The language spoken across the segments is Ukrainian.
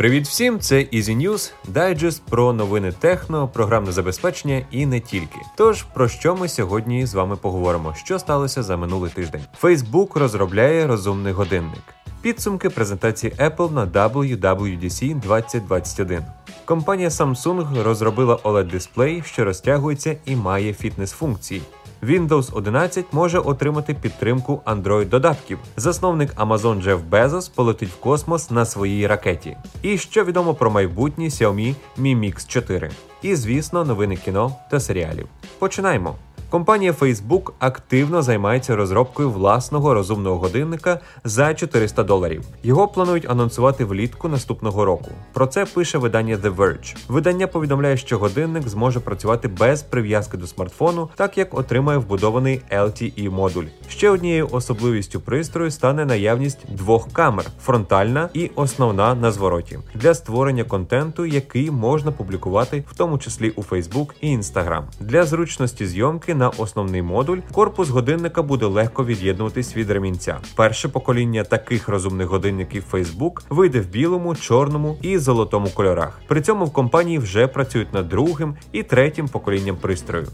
Привіт всім! Це Easy News, дайджест про новини техно, програмне забезпечення і не тільки. Тож про що ми сьогодні з вами поговоримо? Що сталося за минулий тиждень? Facebook розробляє розумний годинник. Підсумки презентації Apple на WWDC 2021. Компанія Samsung розробила oled дисплей що розтягується і має фітнес-функції. Windows 11 може отримати підтримку Android-додатків. Засновник Amazon Джеф Безос полетить в космос на своїй ракеті. І що відомо про майбутнє Xiaomi Mi Mix 4. І, звісно, новини кіно та серіалів. Починаємо. Компанія Facebook активно займається розробкою власного розумного годинника за 400 доларів. Його планують анонсувати влітку наступного року. Про це пише видання The Verge. Видання повідомляє, що годинник зможе працювати без прив'язки до смартфону, так як отримає вбудований LTE модуль. Ще однією особливістю пристрою стане наявність двох камер фронтальна і основна на звороті для створення контенту, який можна публікувати, в тому числі у Facebook і Instagram. Для зручності зйомки на основний модуль, корпус годинника буде легко від'єднуватись від ремінця. Перше покоління таких розумних годинників Facebook вийде в білому, чорному і золотому кольорах. При цьому в компанії вже працюють над другим і третім поколінням пристрою.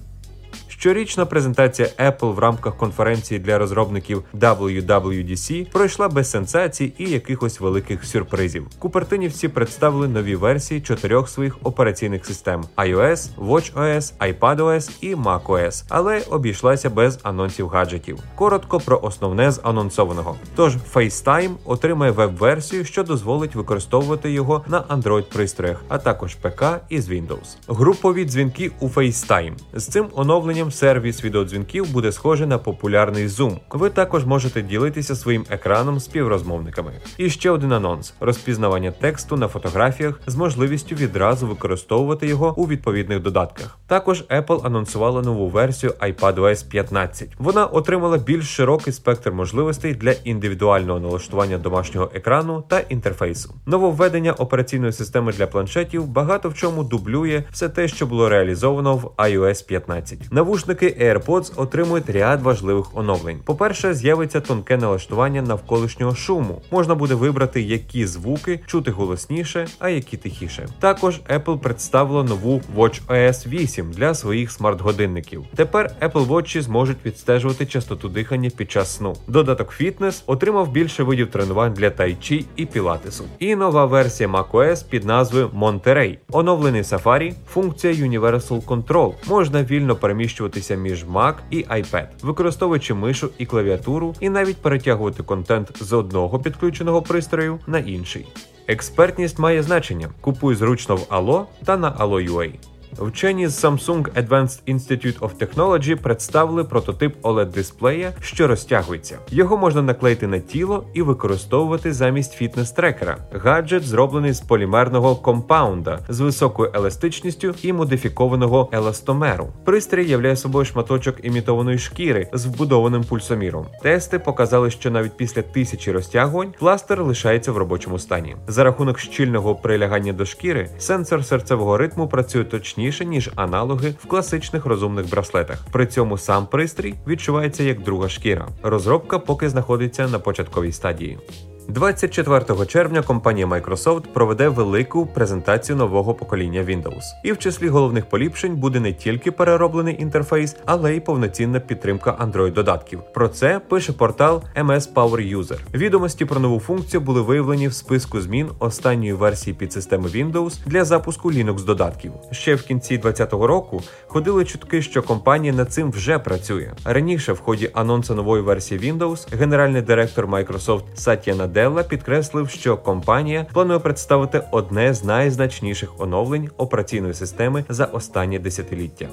Щорічна презентація Apple в рамках конференції для розробників WWDC пройшла без сенсацій і якихось великих сюрпризів. Купертинівці представили нові версії чотирьох своїх операційних систем: iOS, WatchOS, iPadOS і macOS, але обійшлася без анонсів гаджетів. Коротко про основне з анонсованого. Тож FaceTime отримає веб-версію, що дозволить використовувати його на Android-пристроях, а також ПК із Windows. Групові дзвінки у FaceTime. З цим оновленням часом сервіс відеодзвінків буде схожий на популярний Zoom. Ви також можете ділитися своїм екраном співрозмовниками. І ще один анонс: розпізнавання тексту на фотографіях з можливістю відразу використовувати його у відповідних додатках. Також Apple анонсувала нову версію iPadOS 15. Вона отримала більш широкий спектр можливостей для індивідуального налаштування домашнього екрану та інтерфейсу. Нововведення операційної системи для планшетів багато в чому дублює все те, що було реалізовано в iOS 15. Навушники AirPods отримують ряд важливих оновлень. По-перше, з'явиться тонке налаштування навколишнього шуму. Можна буде вибрати, які звуки чути голосніше, а які тихіше. Також Apple представила нову WatchOS 8 для своїх смарт-годинників. Тепер Apple Watch зможуть відстежувати частоту дихання під час сну. Додаток Fitness отримав більше видів тренувань для тайчі і пілатесу. І нова версія macOS під назвою Monterey. Оновлений Safari, функція Universal Control. Можна вільно переміщувати переміщуватися між Mac і iPad, використовуючи мишу і клавіатуру, і навіть перетягувати контент з одного підключеного пристрою на інший. Експертність має значення. Купуй зручно в Allo та на Allo.ua. Вчені з Samsung Advanced Institute of Technology представили прототип oled дисплея, що розтягується. Його можна наклеїти на тіло і використовувати замість фітнес-трекера. Гаджет зроблений з полімерного компаунда з високою еластичністю і модифікованого еластомеру. Пристрій являє собою шматочок імітованої шкіри з вбудованим пульсоміром. Тести показали, що навіть після тисячі розтягувань пластер лишається в робочому стані. За рахунок щільного прилягання до шкіри, сенсор серцевого ритму працює точніше точніше, ніж аналоги в класичних розумних браслетах. При цьому сам пристрій відчувається як друга шкіра. Розробка поки знаходиться на початковій стадії. 24 червня компанія Microsoft проведе велику презентацію нового покоління Windows. І в числі головних поліпшень буде не тільки перероблений інтерфейс, але й повноцінна підтримка Android-додатків. Про це пише портал MS Power User. Відомості про нову функцію були виявлені в списку змін останньої версії підсистеми Windows для запуску Linux додатків. Ще в кінці 2020 року ходили чутки, що компанія над цим вже працює. Раніше, в ході анонсу нової версії Windows, генеральний директор Microsoft Сатя Надella Наделла підкреслив, що компанія планує представити одне з найзначніших оновлень операційної системи за останнє десятиліття.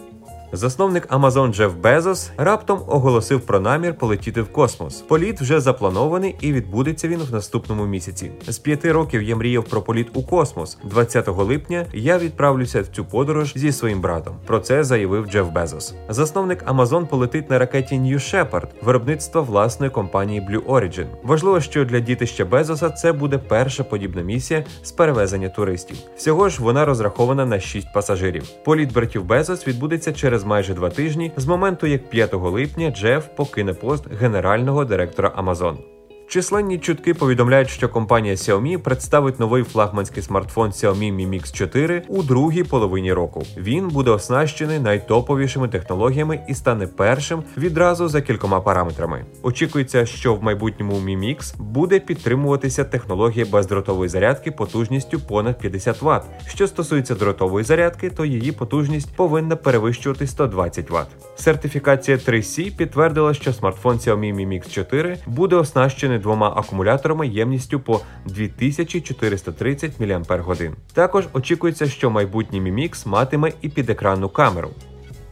Засновник Amazon Джеф Безос раптом оголосив про намір полетіти в космос. Політ вже запланований і відбудеться він в наступному місяці. З п'яти років я мріяв про політ у космос. 20 липня я відправлюся в цю подорож зі своїм братом. Про це заявив Джеф Безос. Засновник Amazon полетить на ракеті New Shepard, виробництва власної компанії Blue Origin. Важливо, що для дітища Безоса це буде перша подібна місія з перевезення туристів. Всього ж вона розрахована на 6 пасажирів. Політ братів Безос відбудеться через через майже два тижні з моменту, як 5 липня Джеф покине пост генерального директора Amazon. Численні чутки повідомляють, що компанія Xiaomi представить новий флагманський смартфон Xiaomi Mi Mix 4 у другій половині року. Він буде оснащений найтоповішими технологіями і стане першим відразу за кількома параметрами. Очікується, що в майбутньому Mi Mix буде підтримуватися технологія бездротової зарядки потужністю понад 50 Вт. Що стосується дротової зарядки, то її потужність повинна перевищувати 120 Вт. Сертифікація 3C підтвердила, що смартфон Xiaomi Mi Mix 4 буде оснащений двома акумуляторами ємністю по 2430 мАч. Також очікується, що майбутній Mimix матиме і підекранну камеру.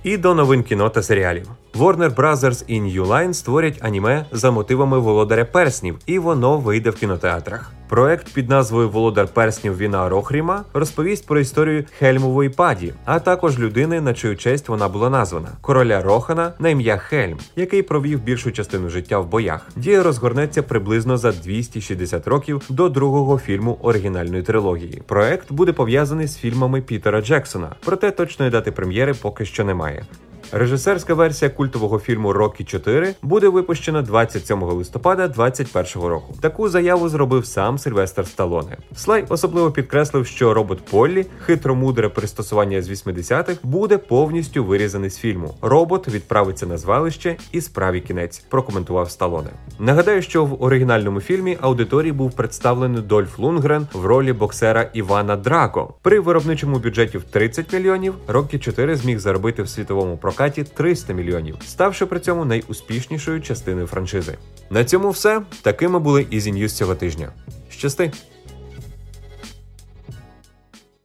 І до новин кіно та серіалів. Warner Bros. і New Line створять аніме за мотивами володаря перснів, і воно вийде в кінотеатрах. Проект під назвою Володар перснів Віна Рохріма розповість про історію Хельмової паді, а також людини, на чию честь вона була названа короля Рохана на ім'я Хельм, який провів більшу частину життя в боях. Дія розгорнеться приблизно за 260 років до другого фільму оригінальної трилогії. Проект буде пов'язаний з фільмами Пітера Джексона, проте точної дати прем'єри поки що немає. Режисерська версія культового фільму Рокі 4 буде випущена 27 листопада 2021 року. Таку заяву зробив сам Сильвестр Сталоне. Слай особливо підкреслив, що робот Поллі, хитромудре пристосування з 80-х, буде повністю вирізаний з фільму. Робот відправиться на звалище і справі кінець. Прокоментував Сталоне. Нагадаю, що в оригінальному фільмі аудиторії був представлений Дольф Лунгрен в ролі боксера Івана Драко. При виробничому бюджеті в 30 мільйонів Рокі 4 зміг заробити в світовому прокаті прокаті 300 мільйонів, ставши при цьому найуспішнішою частиною франшизи. На цьому все такими були Easy News цього тижня. Щасти!